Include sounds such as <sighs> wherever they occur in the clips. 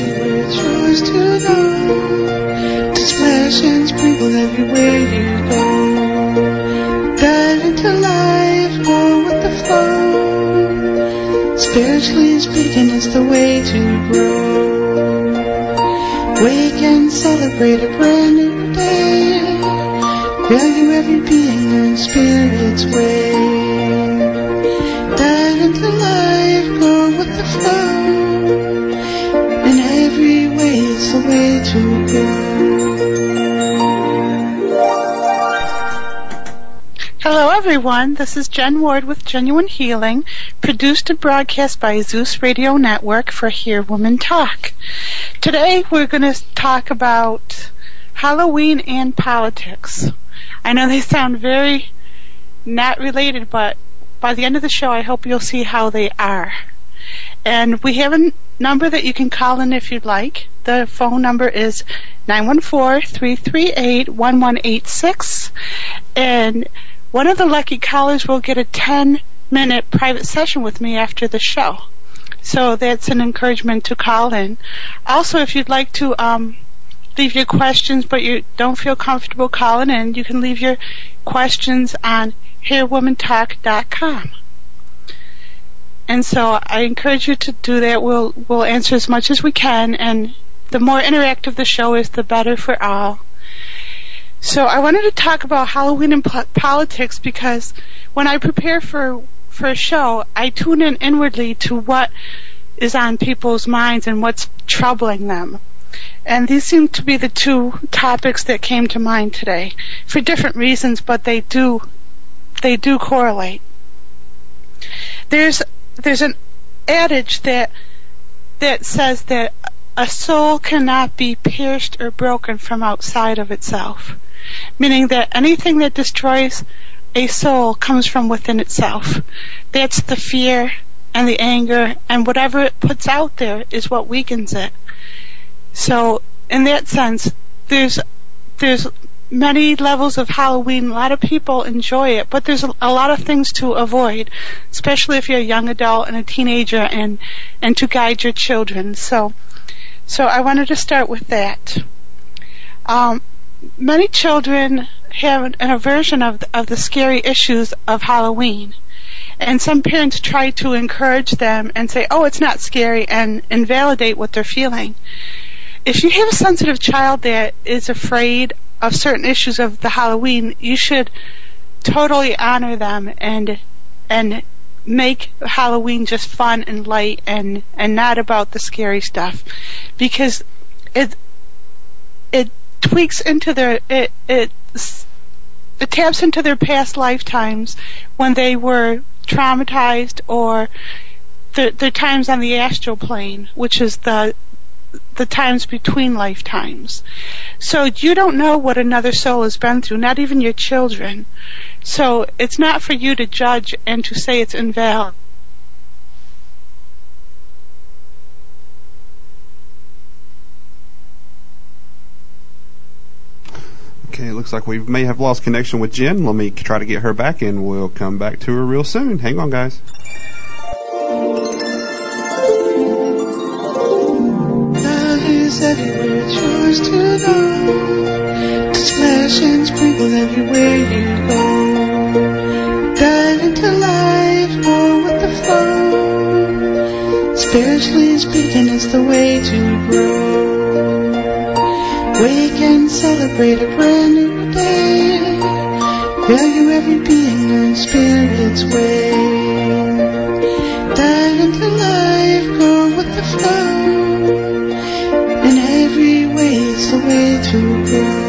it's yours to know. To splash and sprinkle everywhere you go. Dive into life, oh, go with the flow. Spiritually speaking, it's the way to grow. Wake and celebrate a brand new day. Value every being and spirit's way. Everyone. This is Jen Ward with Jenuine Healing, produced and broadcast by Zeus Radio Network for Hear Women Talk. Today, we're going to talk about Halloween and politics. I know they sound very not related, but by the end of the show, I hope you'll see how they are. And we have a number that you can call in if you'd like. The phone number is 914-338-1186. And one of the lucky callers will get a 10 minute private session with me after the show. So that's an encouragement to call in. Also, if you'd like to um, leave your questions but you don't feel comfortable calling in, you can leave your questions on hearwomentalk.com. And so I encourage you to do that. We'll we'll answer as much as we can, and the more interactive the show is, the better for all. So I wanted to talk about Halloween and po- politics because when I prepare for for a show, I tune in inwardly to what is on people's minds and what's troubling them. And these seem to be the two topics that came to mind today for different reasons, but they do they do correlate. There's there's an adage that that says that a soul cannot be pierced or broken from outside of itself, meaning that anything that destroys a soul comes from within itself. That's the fear and the anger and whatever it puts out there is what weakens it. So in that sense, there's there's many levels of Halloween. A lot of people enjoy it, but there's a, a, lot of things to avoid, especially if you're a young adult and a teenager, and and to guide your children. So, so I wanted to start with that. Um, many children have an aversion of the, of the scary issues of Halloween. And some parents try to encourage them and say, oh, it's not scary, and invalidate what they're feeling. If you have a sensitive child that is afraid of certain issues of the Halloween, you should totally honor them and and make Halloween just fun and light and and not about the scary stuff because it it tweaks into their it it it taps into their past lifetimes when they were traumatized or the the times on the astral plane which is the the times between lifetimes. So you don't know what another soul has been through, not even your children. So it's not for you to judge and to say it's invalid. Okay, it looks like we may have lost connection with Jen. Let me try to get her back and we'll come back to her real soon. Hang on, guys. flow. Spiritually speaking, it's the way to grow. Wake and celebrate a brand new day. Value every being and spirit's way. Dive into life, go with the flow. In every way, it's the way to go.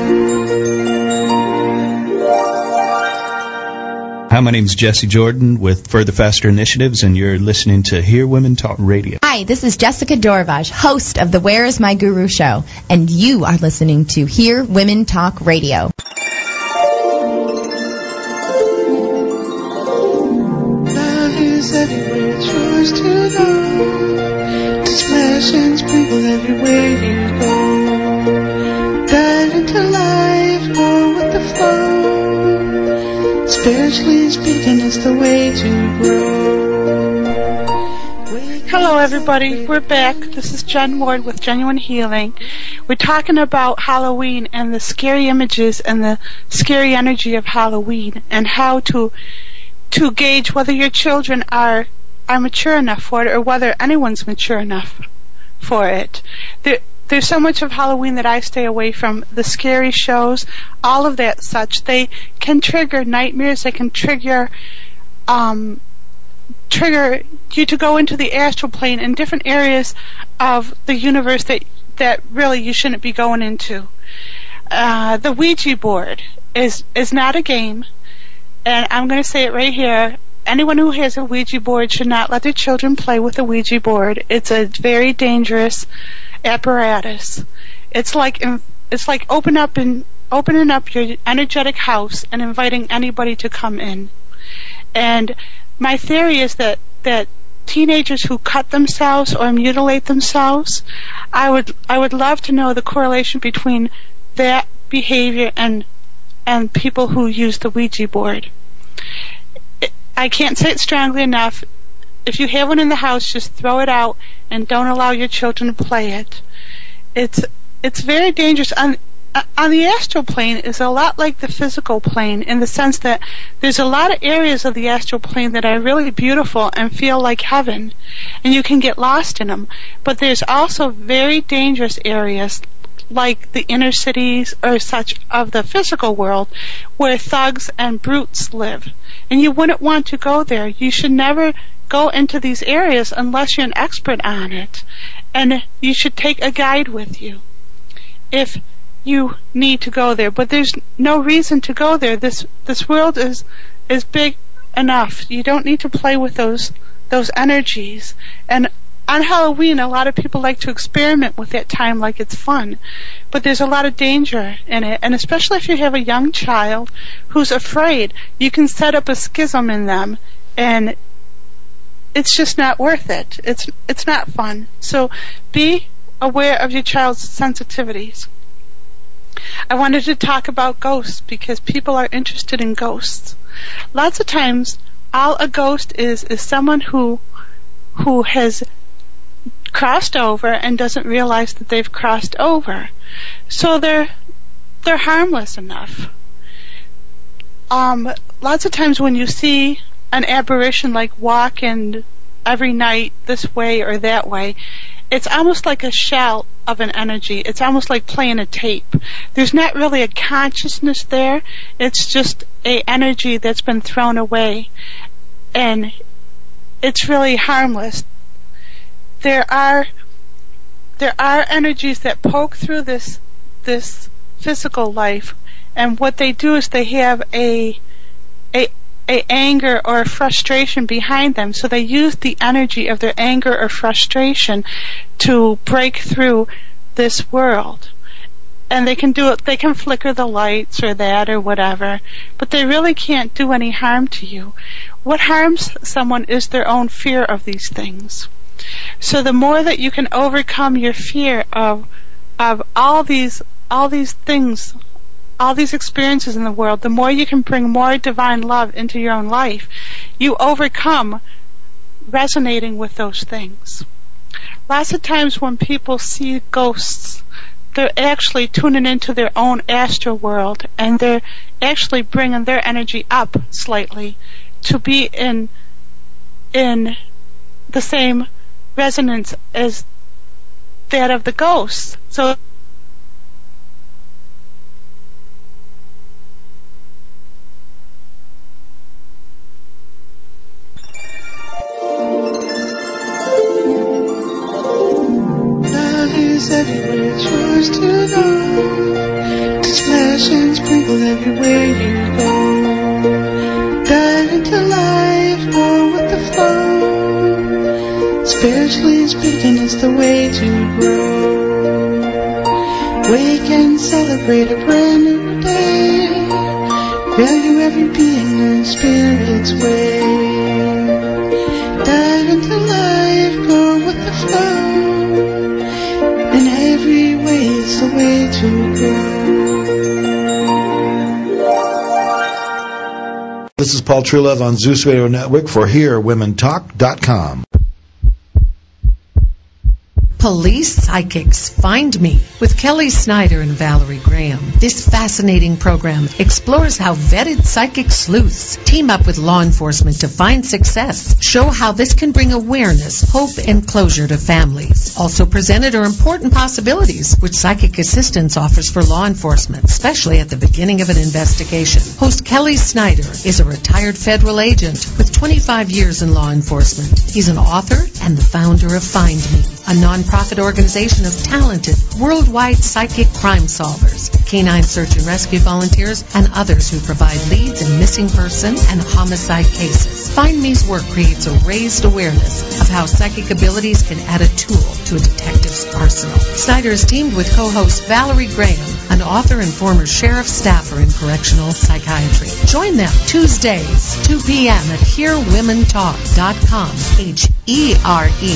Hi, my name is Jesse Jordan with Further Faster Initiatives, and you're listening to Hear Women Talk Radio. Hi, this is Jessica Dorvaj, host of the Where Is My Guru show, and you are listening to Hear Women Talk Radio. Spiritually speaking, it's the way to grow. Hello, everybody. We're back. This is Jen Ward with Jenuine Healing. We're talking about Halloween and the scary images and the scary energy of Halloween and how to to gauge whether your children are are mature enough for it or whether anyone's mature enough for it. There, there's so much of Halloween that I stay away from. The scary shows, all of that such, they can trigger nightmares. They can trigger um, trigger you to go into the astral plane in different areas of the universe that that really you shouldn't be going into. Uh, the Ouija board is is not a game, and I'm going to say it right here. Anyone who has a Ouija board should not let their children play with a Ouija board. It's a very dangerous apparatus. It's like it's like open up and opening up your energetic house and inviting anybody to come in. And my theory is that that teenagers who cut themselves or mutilate themselves, I would I would love to know the correlation between that behavior and and people who use the Ouija board. I can't say it strongly enough. If you have one in the house, just throw it out and don't allow your children to play it. It's it's very dangerous. And Uh, on the astral plane is a lot like the physical plane in the sense that there's a lot of areas of the astral plane that are really beautiful and feel like heaven, and you can get lost in them. But there's also very dangerous areas like the inner cities or such of the physical world where thugs and brutes live. And you wouldn't want to go there. You should never go into these areas unless you're an expert on it. And you should take a guide with you. If you need to go there, but there's no reason to go there. This this world is is big enough. You don't need to play with those those energies. And on Halloween, a lot of people like to experiment with that time like it's fun, but there's a lot of danger in it. And especially if you have a young child who's afraid, you can set up a schism in them, and it's just not worth it. It's it's not fun. So be aware of your child's sensitivities. I wanted to talk about ghosts because people are interested in ghosts. Lots of times, all a ghost is is someone who who has crossed over and doesn't realize that they've crossed over. So they're they're harmless enough. Um, lots of times when you see an apparition like walking every night this way or that way, it's almost like a shell of an energy. It's almost like playing a tape. There's not really a consciousness there. It's just a energy that's been thrown away. And it's really harmless. There are there are energies that poke through this this physical life and what they do is they have a a a anger or a frustration behind them. So they use the energy of their anger or frustration to break through this world. And they can do it, they can flicker the lights or that or whatever, but they really can't do any harm to you. What harms someone is their own fear of these things. So the more that you can overcome your fear of of all these all these things all these experiences in the world, the more you can bring more divine love into your own life, you overcome resonating with those things. Lots of times when people see ghosts, they're actually tuning into their own astral world and they're actually bringing their energy up slightly to be in in the same resonance as that of the ghosts. So is everywhere, choose to know. To splash and sprinkle everywhere you go. Dive into life, oh, go with the flow. Spiritually speaking, it's the way to grow. Wake and celebrate a brand new day. Value every being in spirit's way. Paul Trulove on Zeus Radio Network for HearWomenTalk.com. Police Psychics Find Me with Kelly Snyder and Valerie Graham. This fascinating program explores how vetted psychic sleuths team up with law enforcement to find success, show how this can bring awareness, hope, and closure to families. Also presented are important possibilities which psychic assistance offers for law enforcement, especially at the beginning of an investigation. Host Kelly Snyder is a retired federal agent with 25 years in law enforcement. He's an author and the founder of Find Me, a nonprofit organization of talented, worldwide psychic crime solvers, canine search and rescue volunteers, and others who provide leads in missing person and homicide cases. Find Me's work creates a raised awareness of how psychic abilities can add a tool to a detective's arsenal. Snyder is teamed with co-host Valerie Graham, an author and former sheriff staffer in correctional psychiatry. Join them Tuesdays, 2 p.m. at HearWomenTalk.com. H-E-R-E,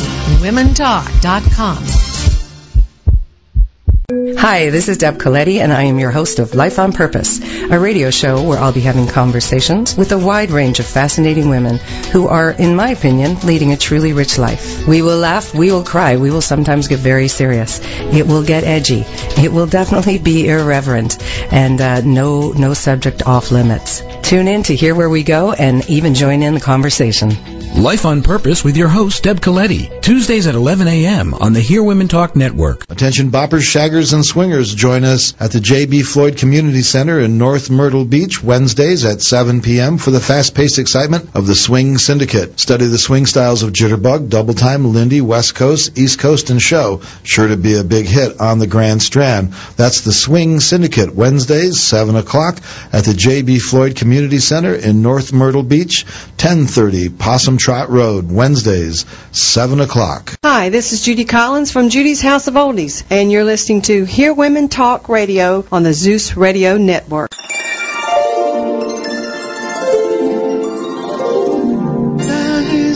Hi, this is Deb Coletti, and I am your host of Life on Purpose, a radio show where I'll be having conversations with a wide range of fascinating women who are, in my opinion, leading a truly rich life. We will laugh, we will cry, we will sometimes get very serious. It will get edgy. It will definitely be irreverent, and uh, no no subject off limits. Tune in to hear where we go, and even join in the conversation. Life on Purpose with your host, Deb Coletti. Tuesdays at 11 a.m. on the Hear Women Talk Network. Attention boppers, shaggers, and swingers. Join us at the J.B. Floyd Community Center in North Myrtle Beach Wednesdays at 7 p.m. for the fast-paced excitement of the Swing Syndicate. Study the swing styles of Jitterbug, Double Time, Lindy, West Coast, East Coast, and Show. Sure to be a big hit on the Grand Strand. That's the Swing Syndicate Wednesdays, 7 o'clock at the J.B. Floyd Community Center in North Myrtle Beach, 1030 Possum Trot Road, Wednesdays, 7 o'clock. Hi, this is Judy Collins from Judy's House of Oldies, and you're listening to Hear Women Talk Radio on the Zeus Radio Network.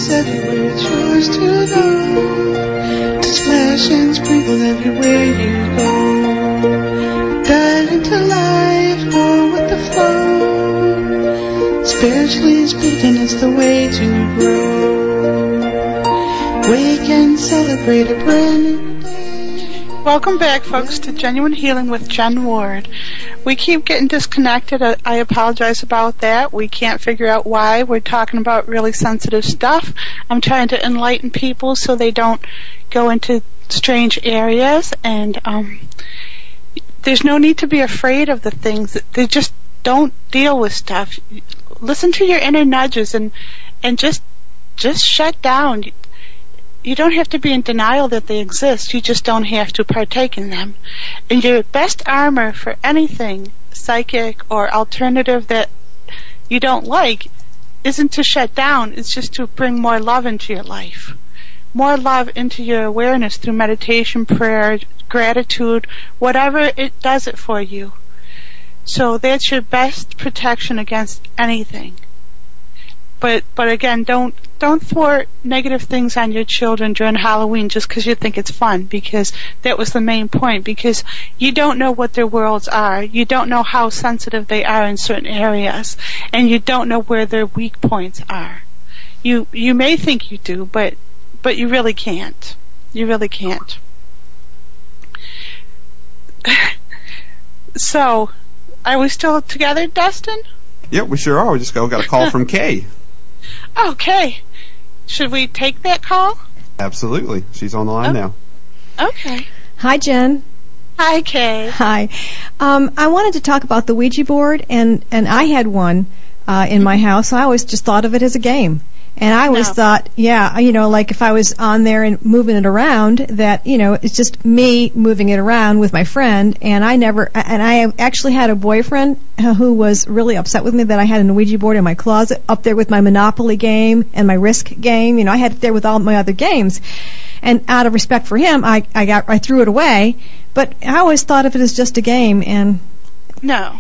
Everywhere, it's to know. Splash and sprinkle everywhere you go. Spiritually speaking, it's the way to grow. Wake and celebrate a brand new Welcome back, folks, to Jenuine Healing with Jen Ward. We keep getting disconnected. I- I apologize about that. We can't figure out why. We're talking about really sensitive stuff. I'm trying to enlighten people so they don't go into strange areas. And um, there's no need to be afraid of the things. They just don't deal with stuff. Listen to your inner nudges and and just just shut down you don't have to be in denial that they exist. You just don't have to partake in them. And your best armor for anything psychic or alternative that you don't like isn't to shut down, it's just to bring more love into your life. More love into your awareness through meditation, prayer, gratitude, whatever it does it for you. So that's your best protection against anything but but again, don't don't thwart negative things on your children during Halloween just because you think it's fun. Because that was the main point. Because you don't know what their worlds are. You don't know how sensitive they are in certain areas, and you don't know where their weak points are. You you may think you do, but but you really can't. You really can't. <laughs> so, are we still together, Dustin? Yep, we sure are. We just got, got a call from <laughs> Kay. Okay. Should we take that call? Absolutely. She's on the line now. Okay. Hi, Jen. Hi, Kay. Hi. Um, I wanted to talk about the Ouija board, and, and I had one uh, in my house. I always just thought of it as a game. And I always No. thought, yeah, you know, like if I was on there and moving it around, that, you know, it's just me moving it around with my friend. And I never, and I actually had a boyfriend who was really upset with me that I had an Ouija board in my closet up there with my Monopoly game and my Risk game. You know, I had it there with all my other games. And out of respect for him, I, I got, I threw it away. But I always thought of it as just a game and No,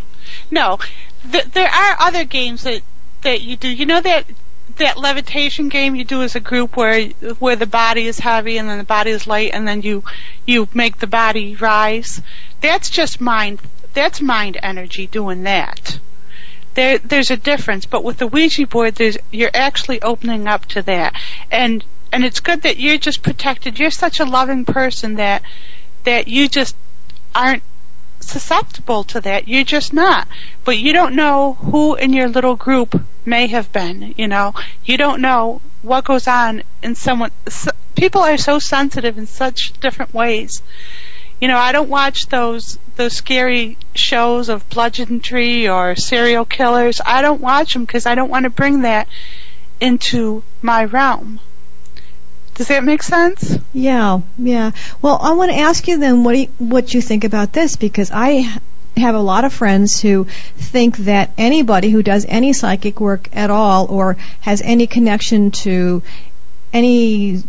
no. Th- there are other games that that you do. You know that that levitation game you do as a group where where the body is heavy and then the body is light and then you you make the body rise. That's just mind. That's mind energy doing that. There, there's a difference, but with the Ouija board, there's you're actually opening up to that, and and it's good that you're just protected. You're such a loving person that that you just aren't susceptible to that. You're just not. But you don't know who in your little group may have been. You know, you don't know what goes on in someone. People are so sensitive in such different ways. You know, I don't watch those those scary shows of bludgeonry or serial killers. I don't watch them because I don't want to bring that into my realm. Does that make sense? Yeah, yeah. Well, I want to ask you then what you, what you think about this because I have a lot of friends who think that anybody who does any psychic work at all or has any connection to any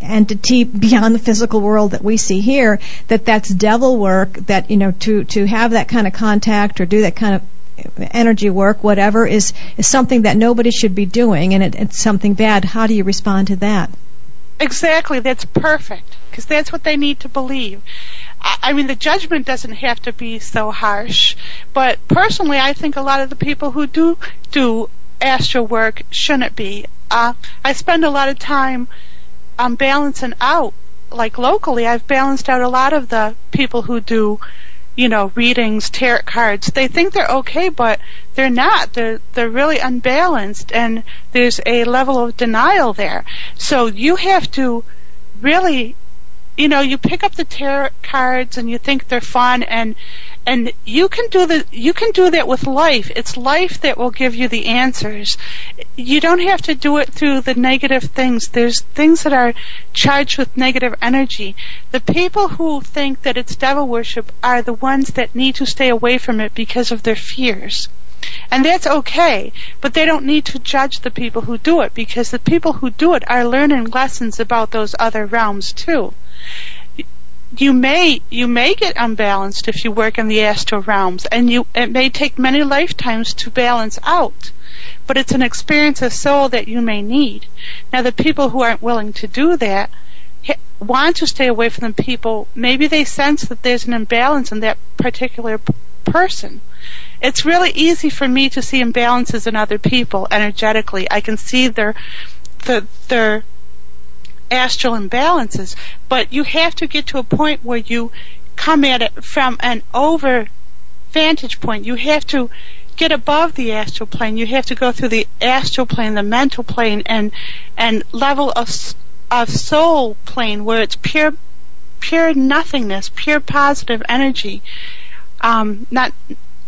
entity beyond the physical world that we see here that that's devil work that you know to to have that kind of contact or do that kind of energy work whatever is is something that nobody should be doing and it, it's something bad. How do you respond to that? Exactly, that's perfect because that's what they need to believe. I, mean, the judgment doesn't have to be so harsh, but personally, I think a lot of the people who do do astral work shouldn't be. Uh, I spend a lot of time um, balancing out, like locally, I've balanced out a lot of the people who do you know, readings, tarot cards. They think they're okay, but they're not. They're they're really unbalanced, and there's a level of denial there. So you have to really, you know, you pick up the tarot cards and you think they're fun, and and you can do the you can do that with life. It's life that will give you the answers. You don't have to do it through the negative things. There's things that are charged with negative energy. The people who think that it's devil worship are the ones that need to stay away from it because of their fears and that's okay, but they don't need to judge the people who do it because the people who do it are learning lessons about those other realms too you may you may get unbalanced if you work in the astral realms, and you it may take many lifetimes to balance out. But it's an experience of soul that you may need. Now, the people who aren't willing to do that want to stay away from the people. Maybe they sense that there's an imbalance in that particular p- person. It's really easy for me to see imbalances in other people energetically. I can see their the, their astral imbalances, but you have to get to a point where you come at it from an over vantage point. You have to get above the astral plane. You have to go through the astral plane, the mental plane, and and level of of soul plane where it's pure pure nothingness, pure positive energy. Um, not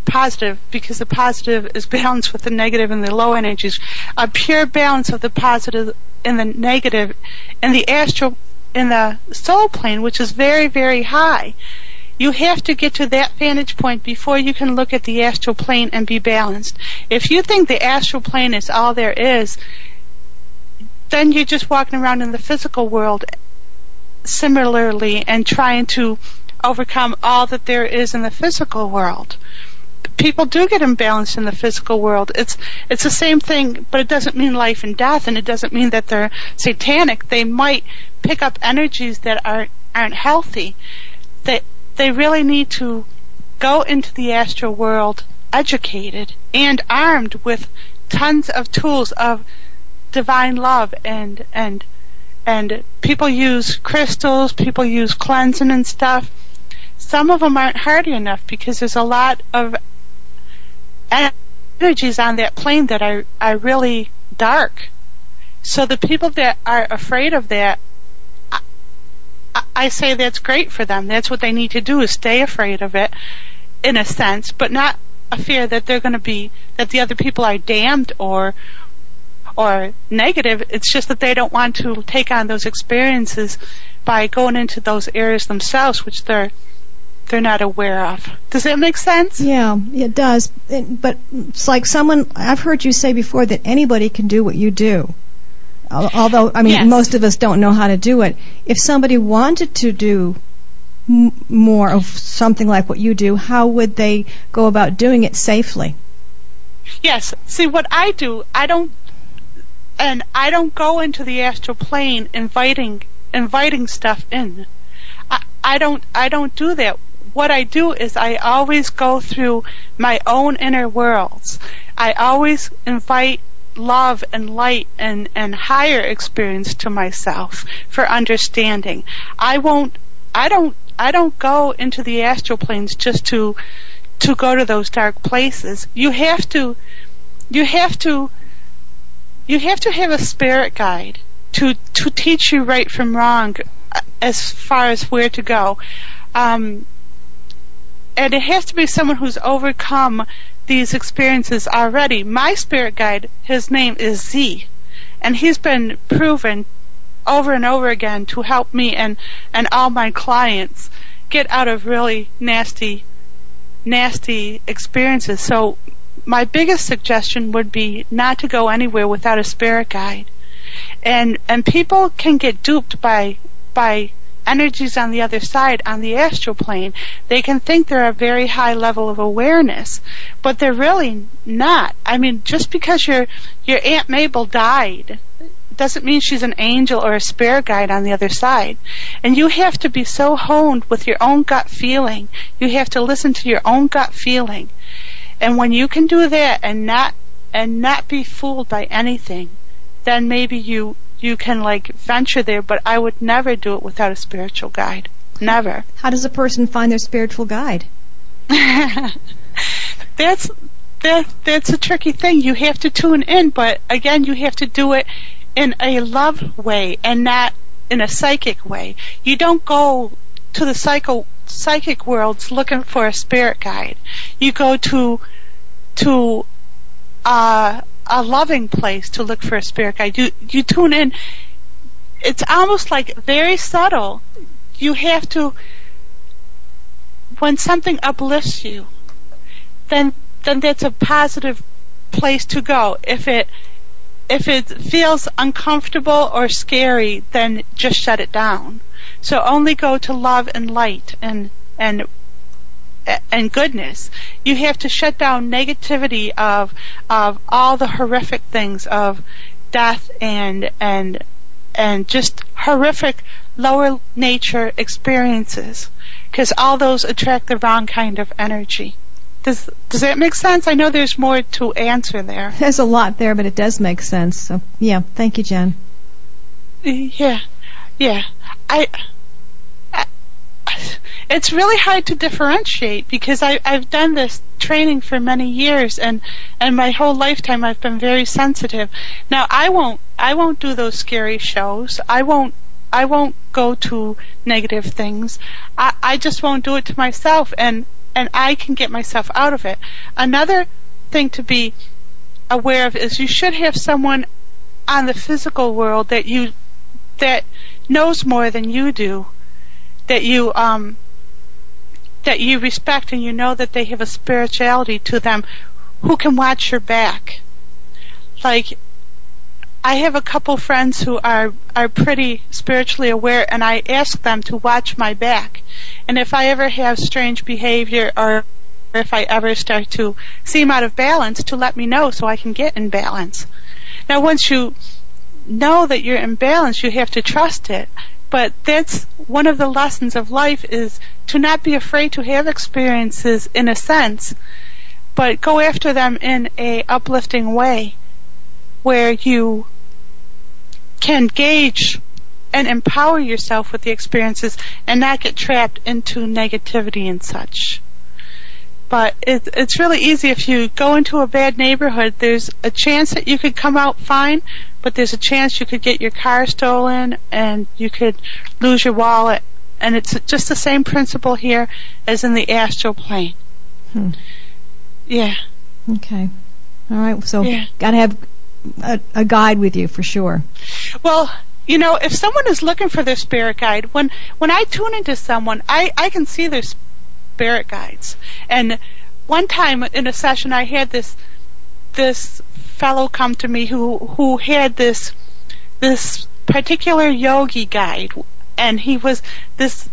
positive because the positive is balanced with the negative and the low energies. A pure balance of the positive and the negative in the astral in the soul plane, which is very, very high. You have to get to that vantage point before you can look at the astral plane and be balanced. If you think the astral plane is all there is, then you're just walking around in the physical world similarly and trying to overcome all that there is in the physical world people do get imbalanced in the physical world. It's it's the same thing, but it doesn't mean life and death, and it doesn't mean that they're satanic. They might pick up energies that aren't aren't healthy. They they really need to go into the astral world educated and armed with tons of tools of divine love and and and people use crystals, people use cleansing and stuff. Some of them aren't hardy enough because there's a lot of energies on that plane that are, are really dark. So the people that are afraid of that, I, I say that's great for them. That's what they need to do is stay afraid of it, in a sense, but not a fear that they're going to be that the other people are damned or or negative. It's just that they don't want to take on those experiences by going into those areas themselves, which they're they're not aware of. Does that make sense? Yeah, it does. It, but it's like someone I've heard you say before that anybody can do what you do. Although I mean yes. most of us don't know how to do it. If somebody wanted to do m- more of something like what you do, how would they go about doing it safely? Yes. See what I do, I don't and I don't go into the astral plane inviting inviting stuff in. I, I don't I don't do that what I do is I always go through my own inner worlds. I always invite love and light and, and higher experience to myself for understanding. I won't I don't I don't go into the astral planes just to to go to those dark places. You have to you have to you have to have a spirit guide to to teach you right from wrong uh, as far as where to go. Um, and it has to be someone who's overcome these experiences already. My spirit guide, his name is Z, and he's been proven over and over again to help me and, and all my clients get out of really nasty, nasty experiences. So my biggest suggestion would be not to go anywhere without a spirit guide. And, and people can get duped by, by energies on the other side, on the astral plane, they can think they're a very high level of awareness, but they're really not. I mean, just because your your Aunt Mabel died doesn't mean she's an angel or a spirit guide on the other side. And you have to be so honed with your own gut feeling. You have to listen to your own gut feeling. And when you can do that and not and not be fooled by anything, then maybe you you can like venture there, but I would never do it without a spiritual guide. Never. How does a person find their spiritual guide? <laughs> that's that that's a tricky thing. You have to tune in, but again, you have to do it in a love way and not in a psychic way. You don't go to the psycho psychic worlds looking for a spirit guide. You go to to uh, a loving place to look for a spirit guide. You you tune in. It's almost like very subtle. You have to when something uplifts you, then then that's a positive place to go. If it if it feels uncomfortable or scary, then just shut it down. So only go to love and light and and and goodness. You have to shut down negativity of of all the horrific things of death and and and just horrific lower nature experiences because all those attract the wrong kind of energy. Does does that make sense? I know there's more to answer there. There's a lot there, but it does make sense. So yeah, thank you, Jen. Yeah, yeah. I, I it's really hard to differentiate because I, I've done this training for many years and, and my whole lifetime I've been very sensitive. Now I won't I won't do those scary shows. I won't I won't go to negative things. I, I just won't do it to myself and and I can get myself out of it. Another thing to be aware of is you should have someone on the physical world that you that knows more than you do that you um that you respect and you know that they have a spirituality to them who can watch your back like I have a couple friends who are are pretty spiritually aware and I ask them to watch my back and if I ever have strange behavior or if I ever start to seem out of balance to let me know so I can get in balance. Now once you know that you're in balance, you have to trust it. But that's one of the lessons of life is to not be afraid to have experiences in a sense, but go after them in a uplifting way where you can gauge and empower yourself with the experiences and not get trapped into negativity and such. But it, it's really easy if you go into a bad neighborhood, there's a chance that you could come out fine, but there's a chance you could get your car stolen and you could lose your wallet. And it's just the same principle here as in the astral plane. Hmm. Yeah. Okay. All right. So Yeah. got to have a, a guide with you for sure. Well, you know, if someone is looking for their spirit guide, when when I tune into someone, I I can see their spirit guides. And one time in a session, I had this this fellow come to me who who had this this particular yogi guide, and he was this.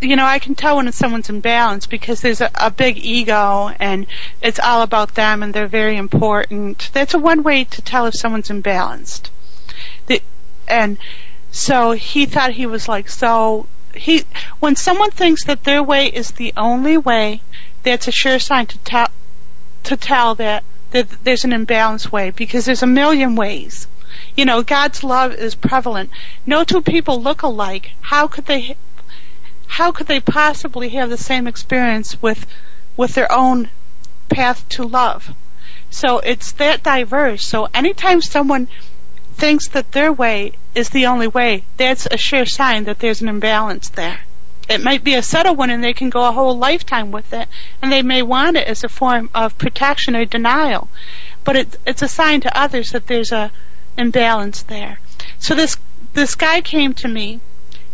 You know, I can tell when someone's imbalanced because there's a, a big ego and it's all about them and they're very important. That's a one way to tell if someone's imbalanced. The, and so he thought he was like so he when someone thinks that their way is the only way that's a sure sign to tell to tell that that there's an imbalanced way because there's a million ways. You know, God's love is prevalent. No two people look alike. How could they how could they possibly have the same experience with with their own path to love? So it's that diverse. So anytime someone thinks that their way is the only way, that's a sure sign that there's an imbalance there. It might be a subtle one and they can go a whole lifetime with it and they may want it as a form of protection or denial. But it, it's a sign to others that there's a imbalance there. So this this guy came to me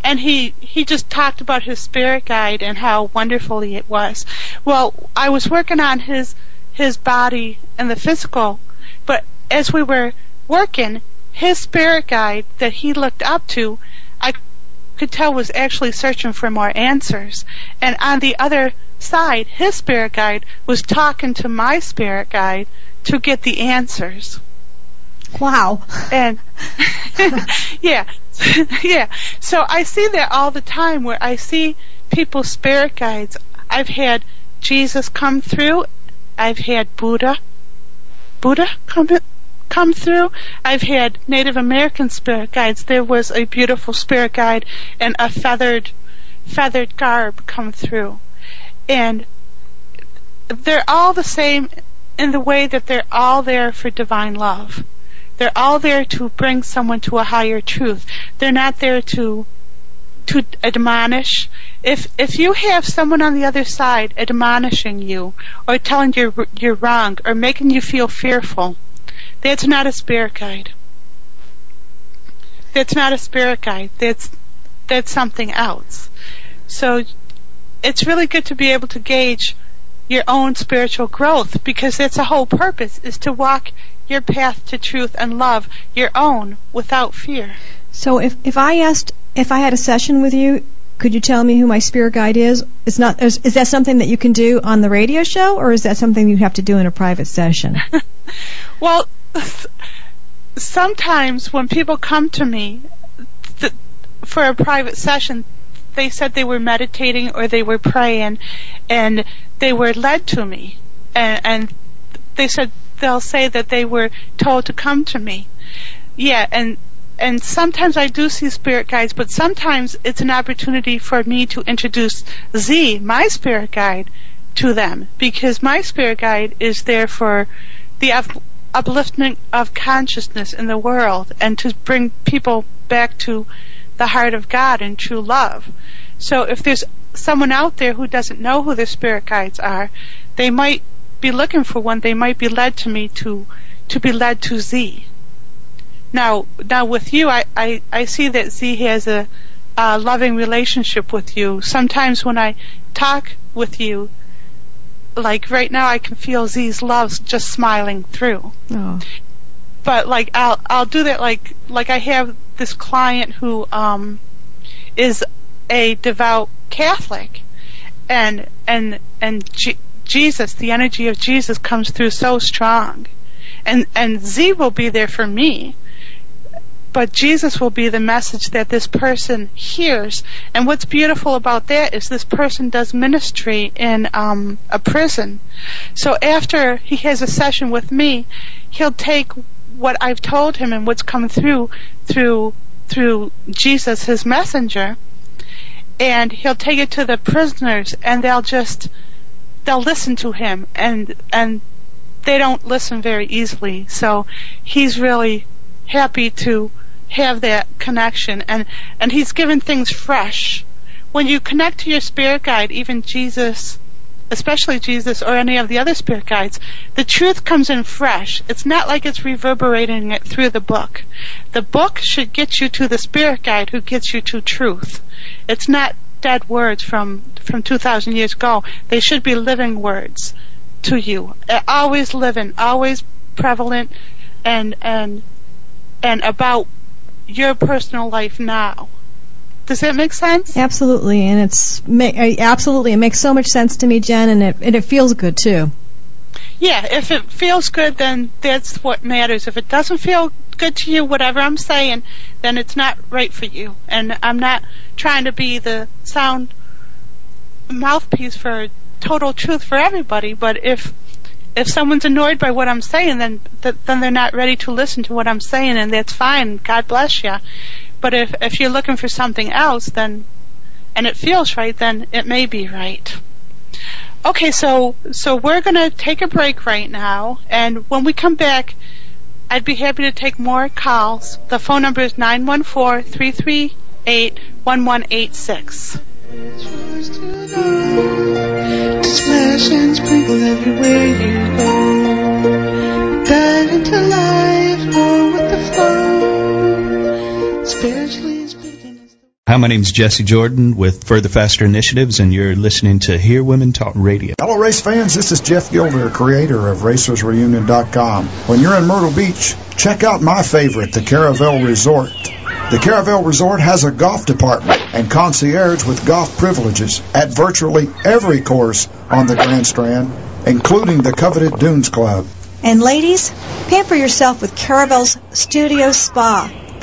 and he he just talked about his spirit guide and how wonderful it was. Well, I was working on his his body and the physical, but as we were working, his spirit guide that he looked up to, Could tell was actually searching for more answers. And on the other side, his spirit guide was talking to my spirit guide to get the answers. Wow. And <laughs> yeah, <laughs> yeah. So I see that all the time where I see people's spirit guides. I've had Jesus come through. I've had Buddha, Buddha come come through. I've had Native American spirit guides. There was a beautiful spirit guide and a feathered feathered garb come through, and they're all the same in the way that they're all there for divine love. They're all there to bring someone to a higher truth. They're not there to to admonish. If if you have someone on the other side admonishing you or telling you you're wrong or making you feel fearful, that's not a spirit guide. That's not a spirit guide. That's that's something else. So it's really good to be able to gauge your own spiritual growth because that's the whole purpose is to walk your path to truth and love, your own, without fear. So if if I asked if I had a session with you, could you tell me who my spirit guide is? Is not is, is that something that you can do on the radio show, or is that something you have to do in a private session? <laughs> well, sometimes when people come to me th- for a private session, they said they were meditating or they were praying, and they were led to me, and, and they said they'll say that they were told to come to me. Yeah, and and sometimes I do see spirit guides, but sometimes it's an opportunity for me to introduce Z, my spirit guide, to them because my spirit guide is there for the upliftment of consciousness in the world and to bring people back to the heart of God and true love. So if there's someone out there who doesn't know who their spirit guides are, they might be looking for one, they might be led to me to to be led to Z. Now, now with you, I, I, I see that Z has a, a loving relationship with you. Sometimes when I talk with you, like right now, I can feel Z's love just smiling through. Oh. But like I'll I'll do that like like I have this client who um is a devout Catholic, and and and G- Jesus, the energy of Jesus comes through so strong. And and Z will be there for me. But Jesus will be the message that this person hears. And what's beautiful about that is this person does ministry in um, a prison. So after he has a session with me, he'll take what I've told him and what's come through through through Jesus, his messenger, and he'll take it to the prisoners, and they'll just they'll listen to him and and they don't listen very easily so he's really happy to have that connection. And and he's given things fresh. When you connect to your spirit guide even jesus especially jesus or any of the other spirit guides the truth comes in fresh. It's not like it's reverberating it through the book. The book should get you to the spirit guide who gets you to truth. It's not dead words from from 2000 years ago. They should be living words to you. Uh, always living always prevalent and and and about your personal life now. Does that make sense? Absolutely, and it's absolutely it makes so much sense to me, Jen, and it and it feels good too. yeah if it feels good then that's what matters. If it doesn't feel good to you whatever i'm saying then it's not right for you. And i'm not trying to be the sound mouthpiece for total truth for everybody but if if someone's annoyed by what I'm saying, then th- then they're not ready to listen to what I'm saying, and that's fine. God bless you. But if if you're looking for something else, then and it feels right, then it may be right. Okay, so so we're gonna take a break right now, and when we come back, I'd be happy to take more calls. The phone number is nine one four three three eight one one eight six. To and sprinkle everywhere you go. Dive into life, go with the flow. Spiritually speaking. Hi, my name is Jesse Jordan with Further Faster Initiatives, and you're listening to Hear Women Talk Radio. Hello, race fans. This is Jeff Gilder, creator of RacersReunion.com. When you're in Myrtle Beach, check out my favorite, the Caravel Resort. The Caravel Resort has a golf department and concierge with golf privileges at virtually every course on the Grand Strand, including the coveted Dunes Club. And ladies, pamper yourself with Caravel's Studio Spa,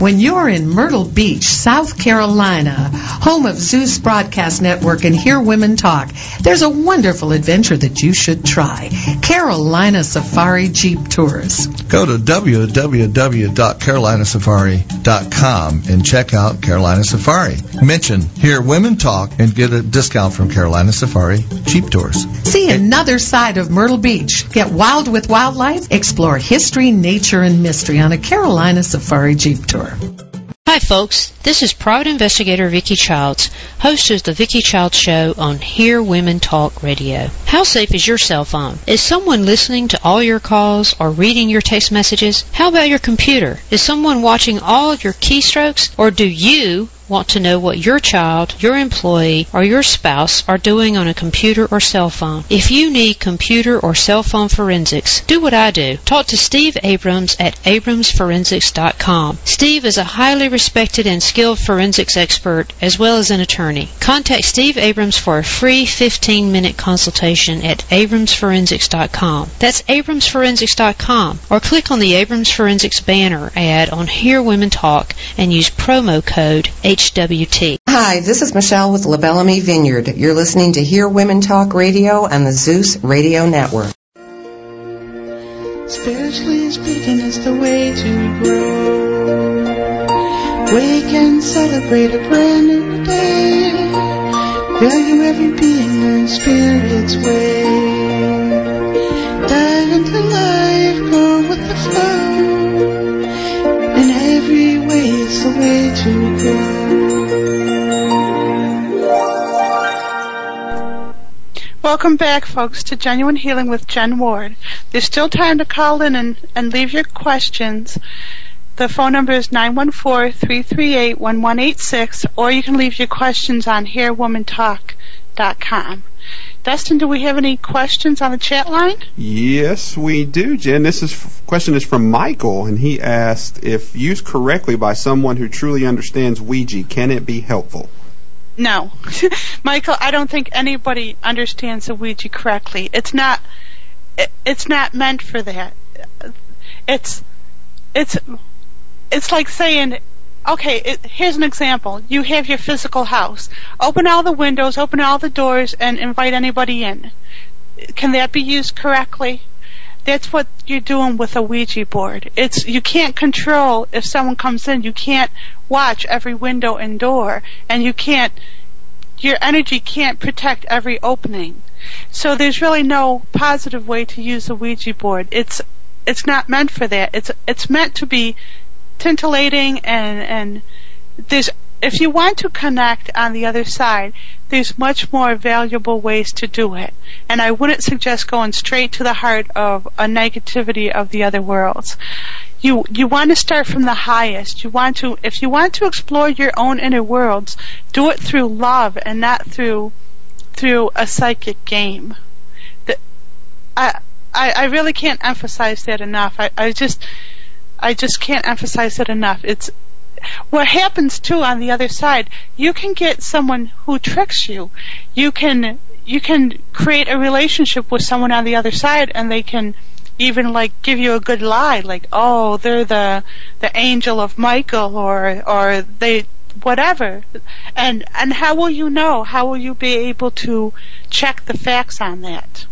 When you're in Myrtle Beach, South Carolina, home of Zeus Broadcast Network and Hear Women Talk, there's a wonderful adventure that you should try. Carolina Safari Jeep Tours. Go to www.carolinasafari.com and check out Carolina Safari. Mention Hear Women Talk and get a discount from Carolina Safari Jeep Tours. See another side of Myrtle Beach. Get wild with wildlife. Explore history, nature, and mystery on a Carolina Safari Jeep Tour. Hi, folks. This is private investigator Vicki Childs, host of the Vicki Childs Show on Hear Women Talk Radio. How safe is your cell phone? Is someone listening to all your calls or reading your text messages? How about your computer? Is someone watching all of your keystrokes? Or do you want to know what your child, your employee, or your spouse are doing on a computer or cell phone. If you need computer or cell phone forensics, do what I do. Talk to Steve Abrams at abramsforensics.com. Steve is a highly respected and skilled forensics expert as well as an attorney. Contact Steve Abrams for a free 15-minute consultation at abramsforensics.com. That's abramsforensics.com or click on the Abrams Forensics banner ad on Hear Women Talk and use promo code HWT. Hi, this is Michelle with LaBellamy Vineyard. You're listening to Hear Women Talk Radio on the Zeus Radio Network. Spiritually speaking, it's the way to grow. Wake and celebrate a brand new day. Value every being in spirit's way. Dive into life, go with the flow. In every way, it's the way to grow. Welcome back, folks, to Jenuine Healing with Jen Ward. There's still time to call in and, and leave your questions. The phone number is 914-338-1186, or you can leave your questions on hearwomantalk.com. Dustin, do we have any questions on the chat line? Yes, we do, Jen. This is question is from Michael, and he asked if used correctly by someone who truly understands Ouija, can it be helpful? No, <laughs> Michael. I don't think anybody understands the Ouija correctly. It's not. It, it's not meant for that. It's. It's. It's like saying okay, it, here's an example. You have your physical house. Open all the windows, open all the doors, and invite anybody in. Can that be used correctly? That's what you're doing with a Ouija board. It's you can't control if someone comes in. You can't watch every window and door, and you can't. Your energy can't protect every opening. So there's really no positive way to use a Ouija board. It's it's not meant for that. It's it's meant to be scintillating and and there's if you want to connect on the other side, there's much more valuable ways to do it. And I wouldn't suggest going straight to the heart of a negativity of the other worlds. You you want to start from the highest. You want to if you want to explore your own inner worlds, do it through love and not through through a psychic game. The, I, I I really can't emphasize that enough. I, I just I just can't emphasize it enough. It's what happens too on the other side. You can get someone who tricks you. You can you can create a relationship with someone on the other side, and they can even like give you a good lie, like oh they're the the angel of Michael, or or they whatever. And and how will you know? How will you be able to check the facts on that?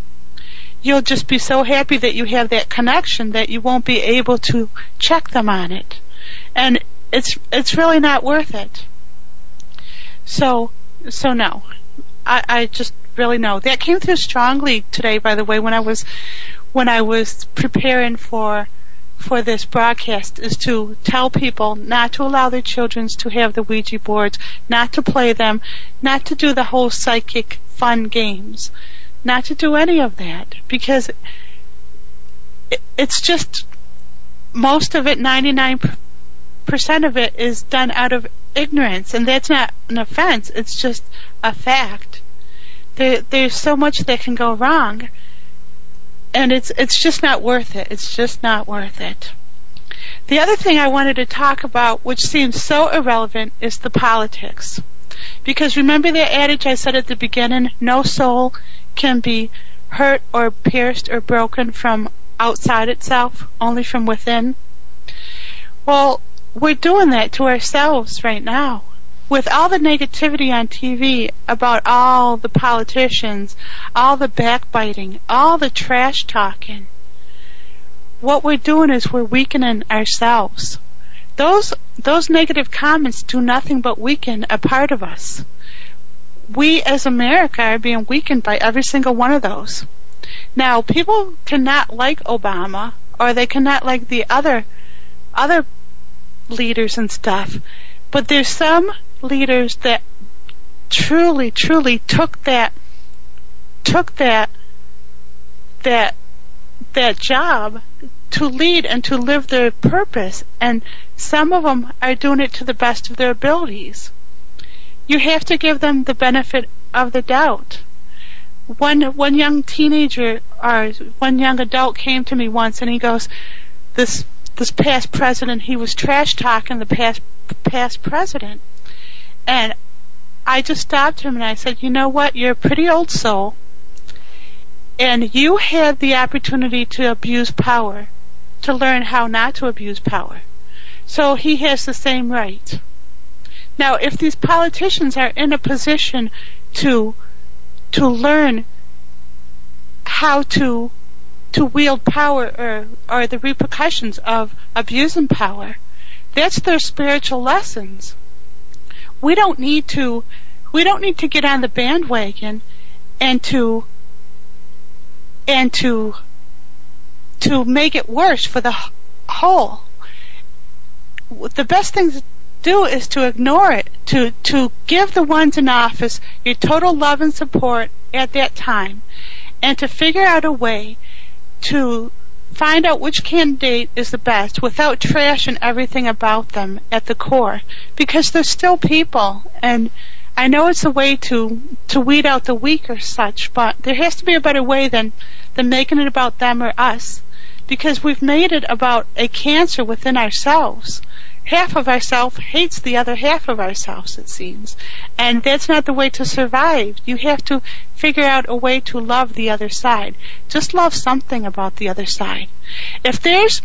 You'll just be so happy that you have that connection that you won't be able to check them on it. And it's it's really not worth it. So so no. I, I just really know. That came through strongly today by the way when I was when I was preparing for for this broadcast is to tell people not to allow their children to have the Ouija boards, not to play them, not to do the whole psychic fun games, not to do any of that because it, it's just most of it, 99% of it is done out of ignorance, and that's not an offense, it's just a fact. There, there's so much that can go wrong and it's it's just not worth it. It's just not worth it. The other thing I wanted to talk about, which seems so irrelevant, is the politics. Because remember the adage I said at the beginning, no soul can be hurt or pierced or broken from outside itself, only from within. Well, we're doing that to ourselves right now with all the negativity on TV about all the politicians, all the backbiting, all the trash talking, what we're doing is we're weakening ourselves. Those those negative comments do nothing but weaken a part of us. We as America are being weakened by every single one of those. Now, people cannot like Obama or they cannot like the other other leaders and stuff, but there's some leaders that truly, truly took that took that that that job to lead and to live their purpose and some of them are doing it to the best of their abilities. You have to give them the benefit of the doubt. One one young teenager or one young adult came to me once and he goes this this past president he was trash talking the past past president and I just stopped him and I said, You know what? You're a pretty old soul. And you had the opportunity to abuse power, to learn how not to abuse power. So he has the same right. Now, if these politicians are in a position to to learn how to to wield power or, or the repercussions of abusing power, that's their spiritual lessons we don't need to we don't need to get on the bandwagon and to and to to make it worse for the whole. The best thing to do is to ignore it, to to give the ones in office your total love and support at that time, and to figure out a way to find out which candidate is the best without trashing everything about them at the core. Because they're still people and I know it's a way to to weed out the weak or such, but there has to be a better way than than making it about them or us. Because we've made it about a cancer within ourselves half of ourselves hates the other half of ourselves, it seems. And that's not the way to survive. You have to figure out a way to love the other side. Just love something about the other side. If there's,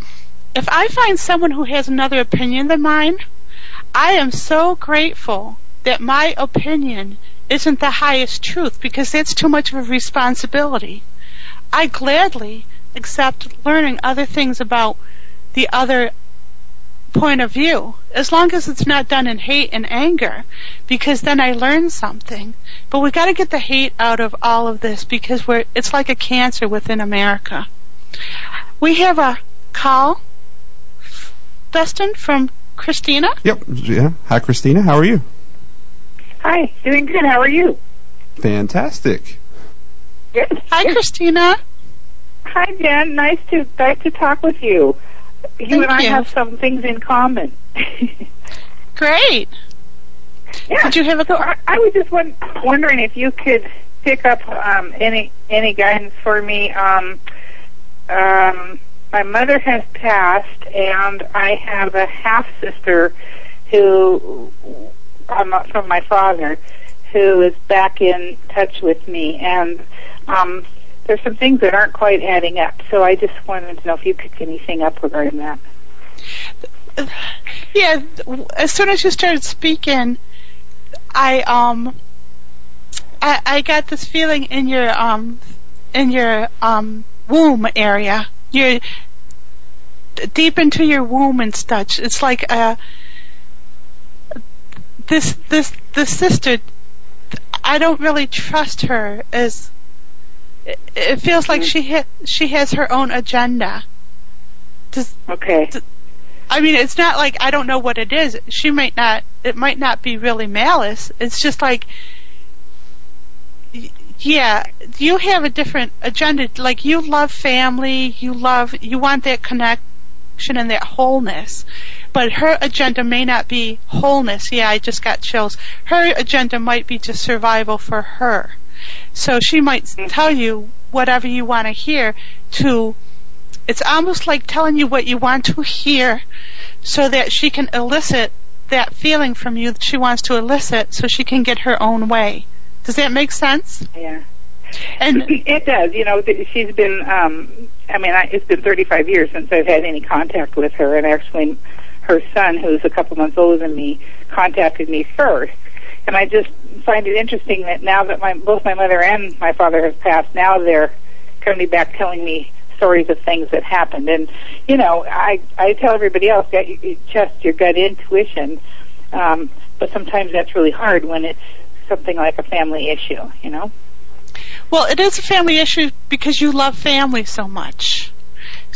if I find someone who has another opinion than mine, I am so grateful that my opinion isn't the highest truth because that's too much of a responsibility. I gladly accept learning other things about the other point of view, as long as it's not done in hate and anger, because then I learn something. But we got to get the hate out of all of this because we're it's like a cancer within America. We have a call, Dustin from Christina. Yep. Yeah. Hi, Christina. How are you? Hi. Doing good. How are you? Fantastic. Good. Hi, Christina. Hi, Jen. Nice to nice to talk with you you Thank and I you. have some things in common. <laughs> Great. Yeah. Did you have a? So I, I was just won- wondering if you could pick up um, any any guidance for me. Um, um, my mother has passed, and I have a half sister who, um, from my father, who is back in touch with me, and um, there's some things that aren't quite adding up. So I just wanted to know if you picked anything up regarding that. Yeah, as soon as you started speaking, I um, I, I got this feeling in your um, in your um womb area. You're deep into your womb and such. It's like uh, this this this sister. I don't really trust her as. It, feels like she ha- she has her own agenda. Does, okay. Does, I mean, it's not like I don't know what it is. She might not. It might not be really malice. It's just like, yeah, you have a different agenda. Like you love family. You love. You want that connection and that wholeness. But her agenda may not be wholeness. Yeah, I just got chills. Her agenda might be just survival for her. So she might tell you whatever you want to hear to it's almost like telling you what you want to hear so that she can elicit that feeling from you that she wants to elicit so she can get her own way. Does that make sense? Yeah. And <clears throat> it does. You know, she's been. Um, I mean, I, it's been 35 years since I've had any contact with her, and actually, her son, who's a couple months older than me, contacted me first. And I just find it interesting that now that my both my mother and my father have passed, now they're coming back telling me stories of things that happened. And you know, I I tell everybody else that you, you trust your gut intuition, um, but sometimes that's really hard when it's something like a family issue. You know. Well, it is a family issue because you love family so much.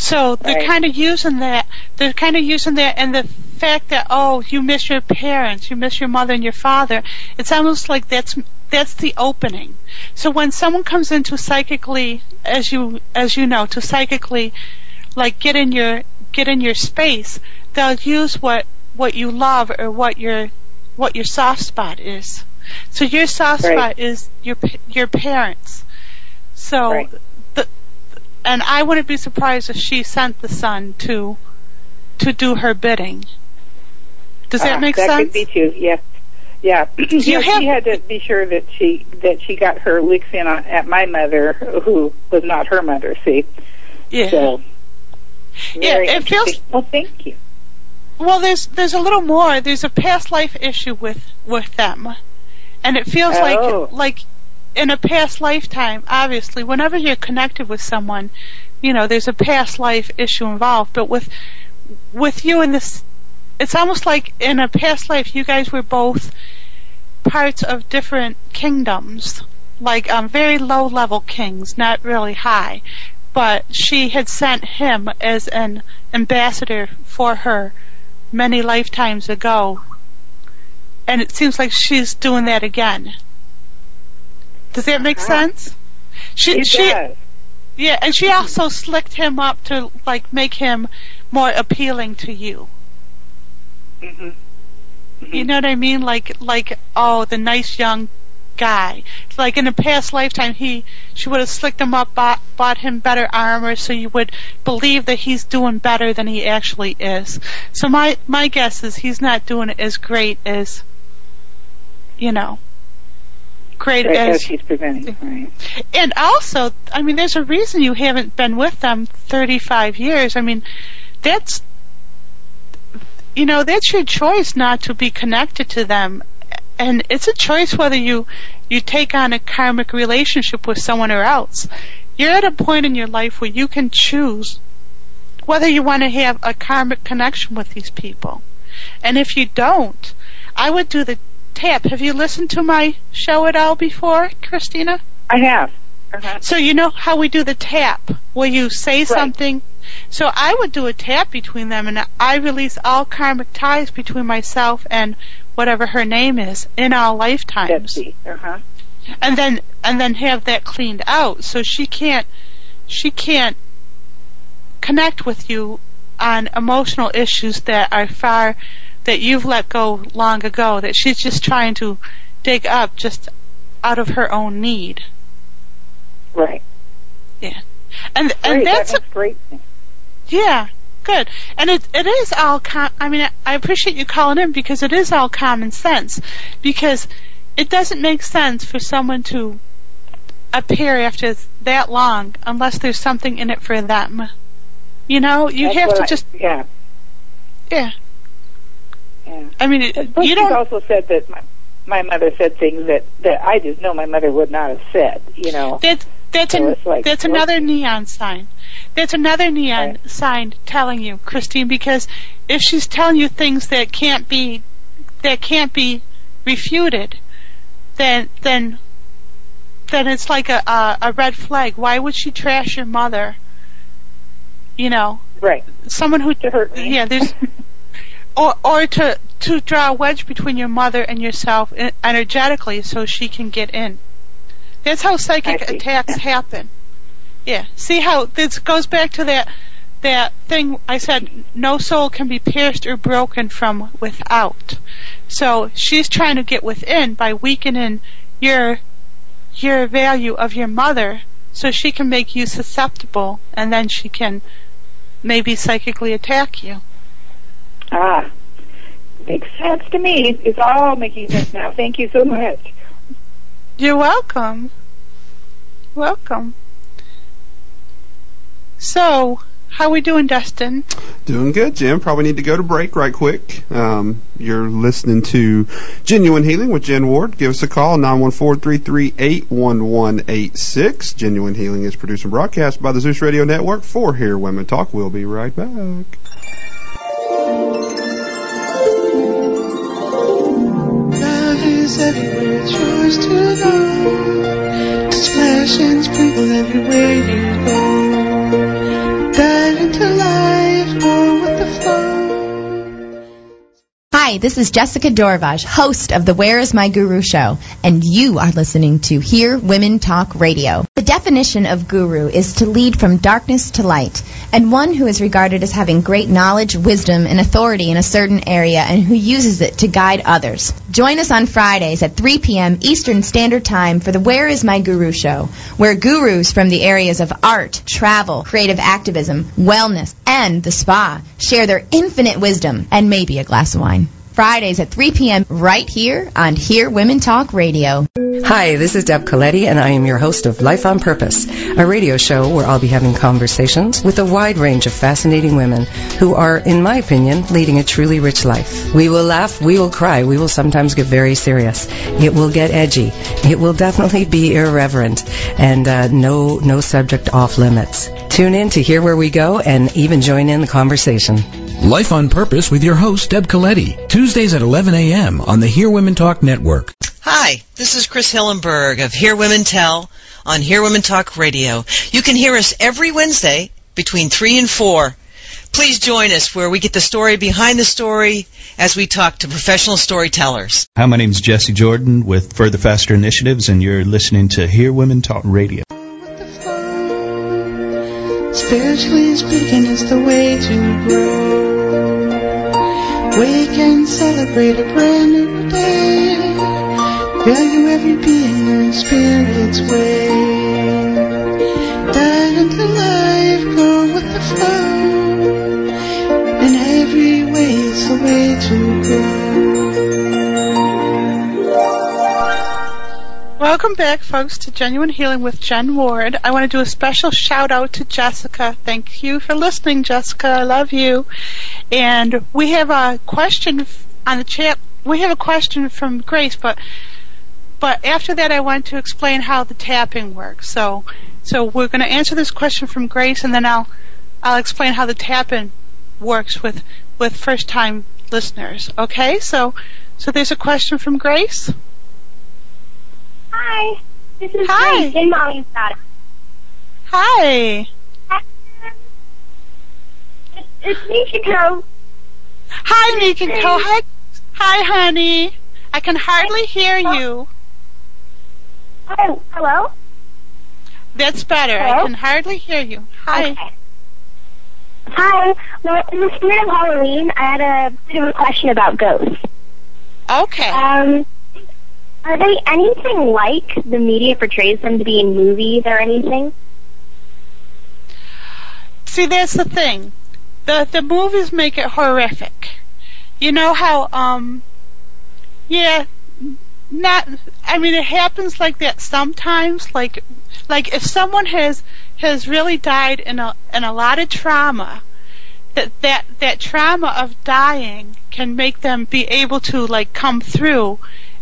So they're Right. kind of using that. They're kind of using that, and the fact that oh, you miss your parents, you miss your mother and your father. It's almost like that's that's the opening. So when someone comes in to psychically, as you as you know, to psychically, like get in your get in your space, they'll use what what you love or what your what your soft spot is. So your soft Right. spot is your your parents. So Right. And I wouldn't be surprised if she sent the son to to do her bidding. Does that Ah, make that sense? could be too. Yes. Yeah. <clears throat> yeah have- she had to be sure that she that she got her licks in on, at my mother, who was not her mother. See. Yeah. So, Yeah, it feels- Well, thank you. Well, there's there's a little more. There's a past life issue with with them, and it feels Oh. like like in a past lifetime. Obviously, whenever you're connected with someone, you know there's a past life issue involved. But with with you in this, it's almost like in a past life you guys were both parts of different kingdoms, like um, very low level kings, not really high. But she had sent him as an ambassador for her many lifetimes ago, and it seems like she's doing that again. Does that make sense? She, It she, does. yeah, and she also slicked him up to like make him more appealing to you. Mm-hmm. You know what I mean? Like, like, oh, the nice young guy. Like in a past lifetime, he, she would have slicked him up, bought, bought him better armor, so you would believe that he's doing better than he actually is. So my, my guess is he's not doing as great as, you know, great as as presenting. Right. and also, I mean, there's a reason you haven't been with them 35 years. I mean, that's, you know, that's your choice not to be connected to them. And it's a choice whether you, you take on a karmic relationship with someone or else. You're at a point in your life where you can choose whether you want to have a karmic connection with these people. And if you don't, I would do the tap. Have you listened to my show at all before, Christina? I have. Uh-huh. So you know how we do the tap, where you say something. So I would do a tap between them, and I release all karmic ties between myself and whatever her name is in our lifetimes, Uh-huh. and then and then have that cleaned out. So she can't she can't connect with you on emotional issues that are far that you've let go long ago. That she's just trying to dig up just out of her own need. Right. Yeah. And and Great, that's that makes great sense. Yeah, good. And it it is all com- I mean I appreciate you calling in because it is all common sense because it doesn't make sense for someone to appear after that long unless there's something in it for them. You know, you That's have to I- just yeah. yeah. Yeah. I mean, it, But you don't also said that my, my mother said things that that I just know my mother would not have said. You know. That's that's So an, like, that's another neon sign. That's another neon sign telling you, Christine, because if she's telling you things that can't be that can't be refuted, then then then it's like a a, a red flag. Why would she trash your mother? You know, Right. someone who To hurt me. yeah, there's <laughs> or or to to draw a wedge between your mother and yourself energetically so she can get in. That's how psychic attacks happen. Yeah. See how this goes back to that that thing I said no soul can be pierced or broken from without. So she's trying to get within by weakening your your value of your mother so she can make you susceptible and then she can maybe psychically attack you. Ah, makes sense to me. It's all making sense now. Thank you so much. You're welcome. Welcome. So, how we doing, Dustin? Doing good, Jim. Probably need to go to break right quick. Um, you're listening to Jenuine Healing with Jen Ward. Give us a call, 914-338-1186. Jenuine Healing is produced and broadcast by the Zeus Radio Network for Hear Women Talk. We'll be right back. Everywhere, yours to know. Splash and sprinkle everywhere you go. Dive into life, oh, go with the flow. Hi, this is Jessica Dorvaj, host of the Where is My Guru show, and you are listening to Hear Women Talk Radio. The definition of guru is to lead from darkness to light, and one who is regarded as having great knowledge, wisdom, and authority in a certain area and who uses it to guide others. Join us on Fridays at 3 p.m. Eastern Standard Time for the Where is My Guru show, where gurus from the areas of art, travel, creative activism, wellness, and the spa share their infinite wisdom and maybe a glass of wine. Fridays at 3 p.m. right here on Hear Women Talk Radio. Hi, this is Deb Coletti, and I am your host of Life on Purpose, a radio show where I'll be having conversations with a wide range of fascinating women who are, in my opinion, leading a truly rich life. We will laugh, we will cry, we will sometimes get very serious. It will get edgy. It will definitely be irreverent, and uh, no no subject off limits. Tune in to hear where we go, and even join in the conversation. Life on Purpose with your host, Deb Coletti. Tuesdays at 11 a.m. on the Hear Women Talk Network. Hi, this is Chris Hillenberg of Hear Women Tell on Hear Women Talk Radio. You can hear us every Wednesday between 3 and 4. Please join us where we get the story behind the story as we talk to professional storytellers. Hi, my name is Jesse Jordan with Further Faster Initiatives, and you're listening to Hear Women Talk Radio. Spiritually speaking, it's the way to grow. Wake and celebrate a brand new day. Value every being in spirit's way. Welcome back, folks, to Jenuine Healing with Jen Ward. I want to do a special shout out to Jessica. Thank you for listening, Jessica. I love you. And we have a question on the chat. We have a question from Grace, but but after that, I want to explain how the tapping works. So so we're going to answer this question from Grace, and then I'll I'll explain how the tapping works with with first time listeners. Okay? So so there's a question from Grace. Hi, this is Hi. Grace Mommy's daughter. Hi. It's, it's Michiko. Hi, Mikiko. Hi, hi, honey. I can hardly hear you. Oh, hello? That's better. I can hardly hear you. Hi. Okay. Hi. Well, in the spirit of Halloween, I had a bit of a question about ghosts. Okay. Um, are they anything like the media portrays them to be in movies or anything? See, that's the thing. the the movies make it horrific. You know how um yeah not I mean it happens like that sometimes like like if someone has has really died in a in a lot of trauma that that that trauma of dying can make them be able to like come through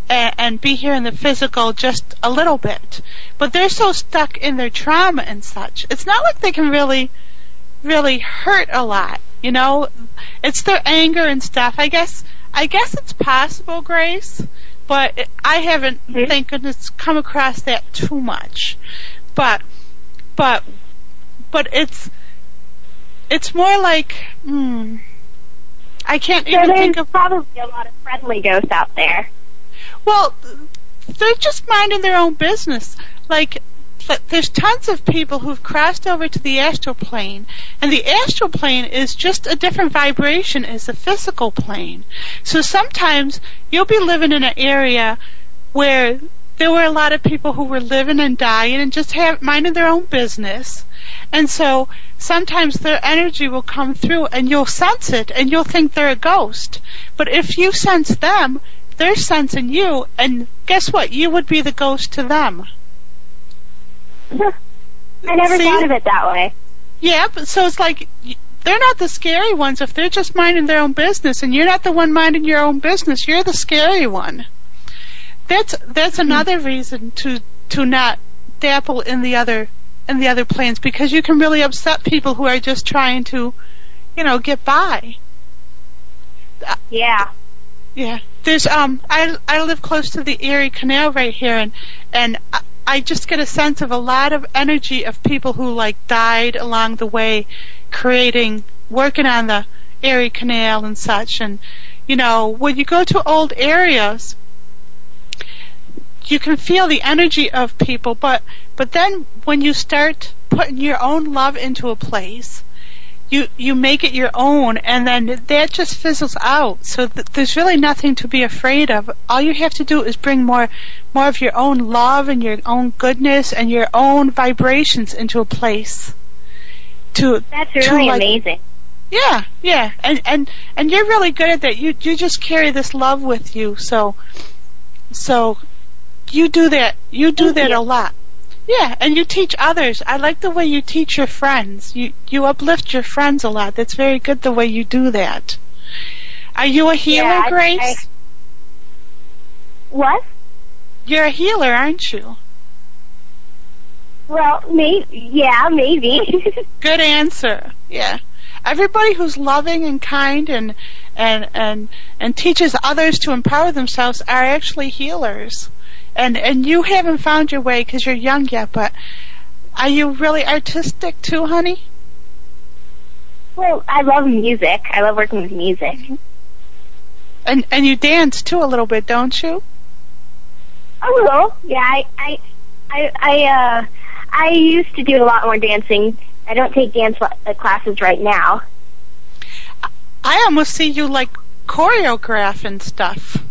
and, and be here in the physical just a little bit. But they're so stuck in their trauma and such. It's not like they can really really hurt a lot you know? It's their anger and stuff. I guess i guess it's possible grace but i haven't thank goodness come across that too much. But but but it's it's more like hmm, I can't So even think of probably a lot of friendly ghosts out there. Well they're just minding their own business. Like there's tons of people who've crossed over to the astral plane and the astral plane is just a different vibration as the physical plane. So sometimes you'll be living in an area where there were a lot of people who were living and dying and just have minding their own business. And so sometimes their energy will come through and you'll sense it and you'll think they're a ghost. But if you sense them, they're sensing you and guess what? You would be the ghost to them. <laughs> I never See? thought of it that way. Yeah, but so it's like they're not the scary ones if they're just minding their own business and you're not the one minding your own business, you're the scary one. That's that's hmm. another reason to to not dabble in the other in the other planes because you can really upset people who are just trying to, you know, get by. Yeah. Yeah. There's um I I live close to the Erie Canal right here and and I, I just get a sense of a lot of energy of people who like died along the way creating working on the Erie Canal and such. And you know when you go to old areas you can feel the energy of people but but then when you start putting your own love into a place you you make it your own and then that just fizzles out. So th- there's really nothing to be afraid of. All you have to do is bring more more of your own love and your own goodness and your own vibrations into a place to That's to, really like- amazing. yeah yeah. And and and you're really good at that. You you just carry this love with you. So so you do that you do that a lot yeah and you teach others. I like the way you teach your friends. You you uplift your friends a lot. That's very good the way you do that. Are you a healer Yeah, I- grace? I- What? you're a healer aren't you? Well, maybe. Yeah, maybe. <laughs> good answer. Yeah. Everybody who's loving and kind and and and and teaches others to empower themselves are actually healers and and you haven't found your way because you're young yet but are you really artistic too honey well, I love music. I love working with music. and and you dance too a little bit don't you A little. Yeah, I, I, I, I, uh, I used to do a lot more dancing. I don't take dance uh, classes right now. i almost see you like choreographing stuff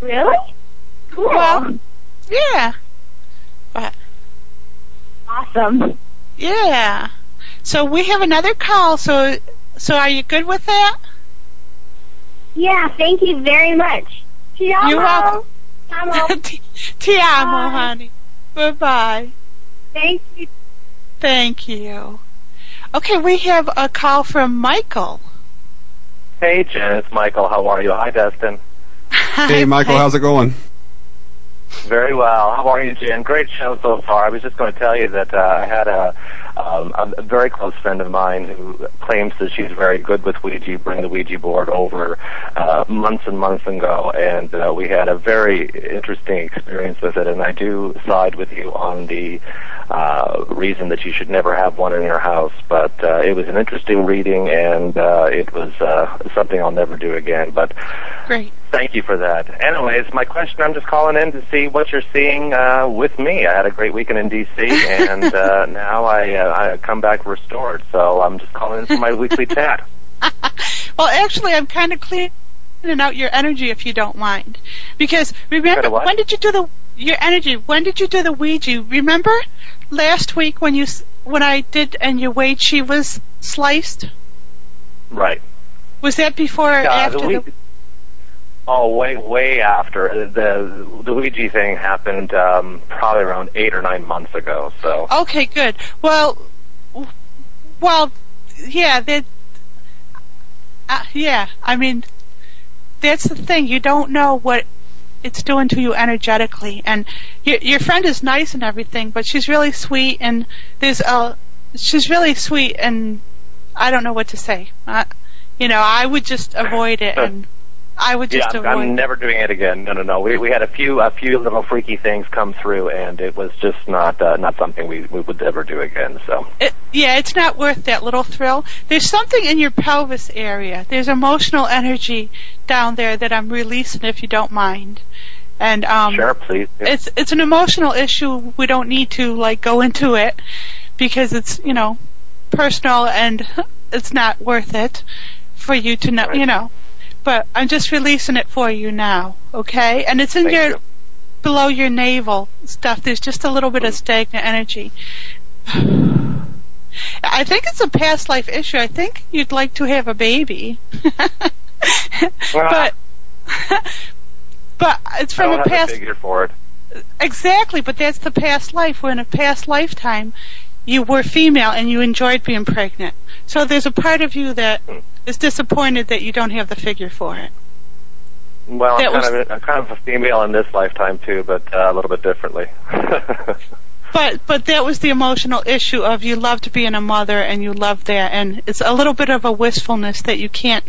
Really? Cool. well yeah but awesome. yeah so we have another call so so are you good with that Yeah, thank you very much. Ti amo. You're welcome. <laughs> Ti amo. Honey. Bye bye. Thank you. Thank you. Okay, we have a call from Michael. Hey, Jen, it's Michael. How are you? Hi, Dustin. <laughs> Hey, Michael, how's it going? Very well. How are you, Jen? Great show so far. I was just going to tell you that uh, I had a, um, a very close friend of mine who claims that she's very good with Ouija, bring the Ouija board over uh, months and months ago, and uh, we had a very interesting experience with it. And I do side with you on the uh, reason that you should never have one in your house. But uh, it was an interesting reading, and uh, it was uh, something I'll never do again. But Great. Thank you for that. Anyways, my question, I'm just calling in to see what you're seeing uh, with me. I had a great weekend in D.C., and uh, <laughs> now I, uh, I come back restored. So I'm just calling in for my weekly <laughs> chat. Well, actually, I'm kind of cleaning out your energy if you don't mind. Because remember, when did you do the your energy? When did you do the Ouija? Remember last week when you when I did and your she was sliced? Right. Was that before or Uh, after the, the? Oh, way way after the the Ouija thing happened. Um, probably around eight or nine months ago. So Okay, good. Well, w- well, yeah, that. Uh, yeah, I mean, that's the thing. You don't know what it's doing to you energetically, and your your friend is nice and everything, but she's really sweet, and there's a she's really sweet, and I don't know what to say. Uh, you know, I would just avoid it, and <laughs> I would yeah, just I'm- avoid. I'm never doing it again. No, no, no. We we had a few a few little freaky things come through, and it was just not uh, not something we we would ever do again. So It, yeah, it's not worth that little thrill. There's something in your pelvis area. There's emotional energy down there that I'm releasing if you don't mind. And um sure, please. Yeah. it's it's an emotional issue. We don't need to like go into it because it's, you know, personal and <laughs> it's not worth it for you to know, you know. But I'm just releasing it for you now, okay? And it's in Thank your you. below your navel stuff. There's just a little bit of mm-hmm. stagnant energy. <sighs> I think it's a past life issue. I think you'd like to have a baby. <laughs> but <laughs> but it's from a have past a figure for it. exactly, but that's the past life. Where in a past lifetime you were female and you enjoyed being pregnant. So there's a part of you that hmm. Is disappointed that you don't have the figure for it. Well, I'm kind was- of a, I'm kind of a female in this lifetime too, but uh, a little bit differently. <laughs> But but that was the emotional issue of you loved being a mother and you loved that and it's a little bit of a wistfulness that you can't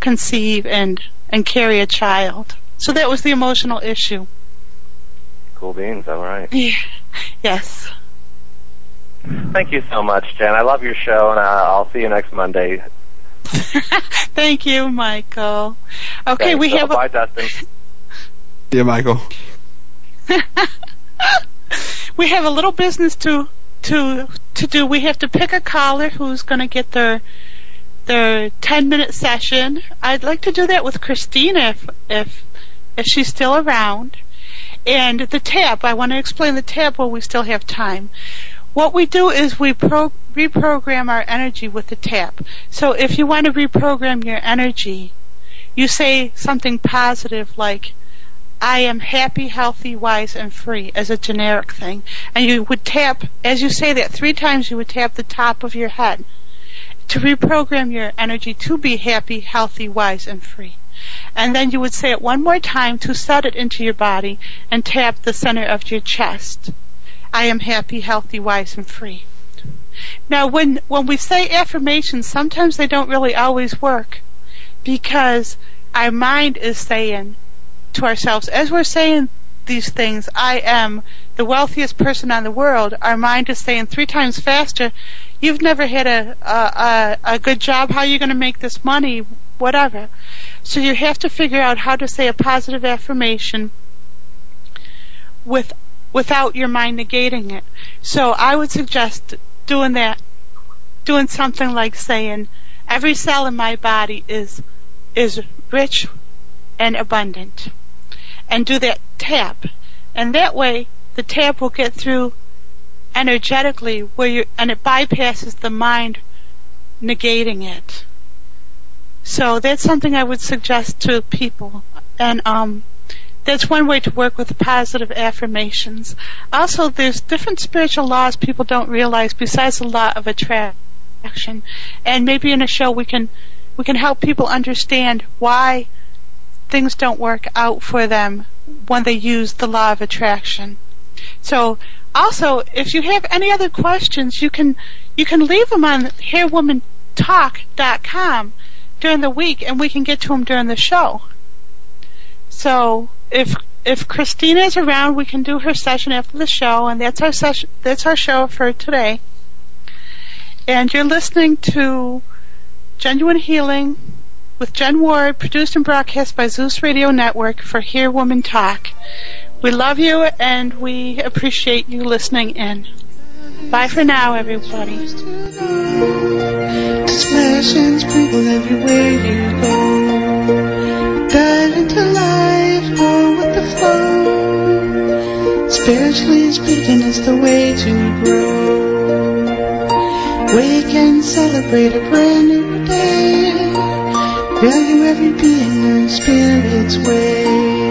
conceive and and carry a child. So that was the emotional issue. cool beans. All right. Yeah. Yes. Thank you so much, Jen. I love your show, and uh, I'll see you next Monday. <laughs> Thank you, Michael. Okay, Thanks. we So, have a, bye, Dustin. Yeah, Michael. <laughs> we have a little business to to to do. We have to pick a caller who's going to get their their 10 minute session. I'd like to do that with Christina if if if she's still around. And the tap, I want to explain the tap while we still have time. What we do is we pro- reprogram our energy with the tap. So if you want to reprogram your energy, you say something positive like, I am happy, healthy, wise, and free as a generic thing. And you would tap, as you say that three times, you would tap the top of your head to reprogram your energy to be happy, healthy, wise, and free. And then you would say it one more time to set it into your body and tap the center of your chest. I am happy, healthy, wise, and free. Now, when, when we say affirmations, sometimes they don't really always work because our mind is saying to ourselves, as we're saying these things, I am the wealthiest person on the world, our mind is saying three times faster, you've never had a, a, a, a good job, how are you going to make this money, whatever. So you have to figure out how to say a positive affirmation with without your mind negating it. So I would suggest doing that, doing something like saying, every cell in my body is is rich and abundant, and do that tap, and that way the tap will get through energetically where you and it bypasses the mind negating it. So that's something I would suggest to people, and um, that's one way to work with positive affirmations. Also, there's different spiritual laws people don't realize besides the law of attraction, and maybe in a show we can we can help people understand why things don't work out for them when they use the law of attraction. So, also, if you have any other questions, you can you can leave them on hearwomantalk.com during the week, and we can get to them during the show. So, if if Christina is around, we can do her session after the show, and that's our session. That's our show for today. And you're listening to Jenuine Healing with Jen Ward, produced and broadcast by Zeus Radio Network for Hear Woman Talk. We love you and we appreciate you listening in. Bye for now, everybody. Dive into with the flow. Spiritually speaking, it's the way to grow. Wake and celebrate a brand new day. Value every being in spirit's way.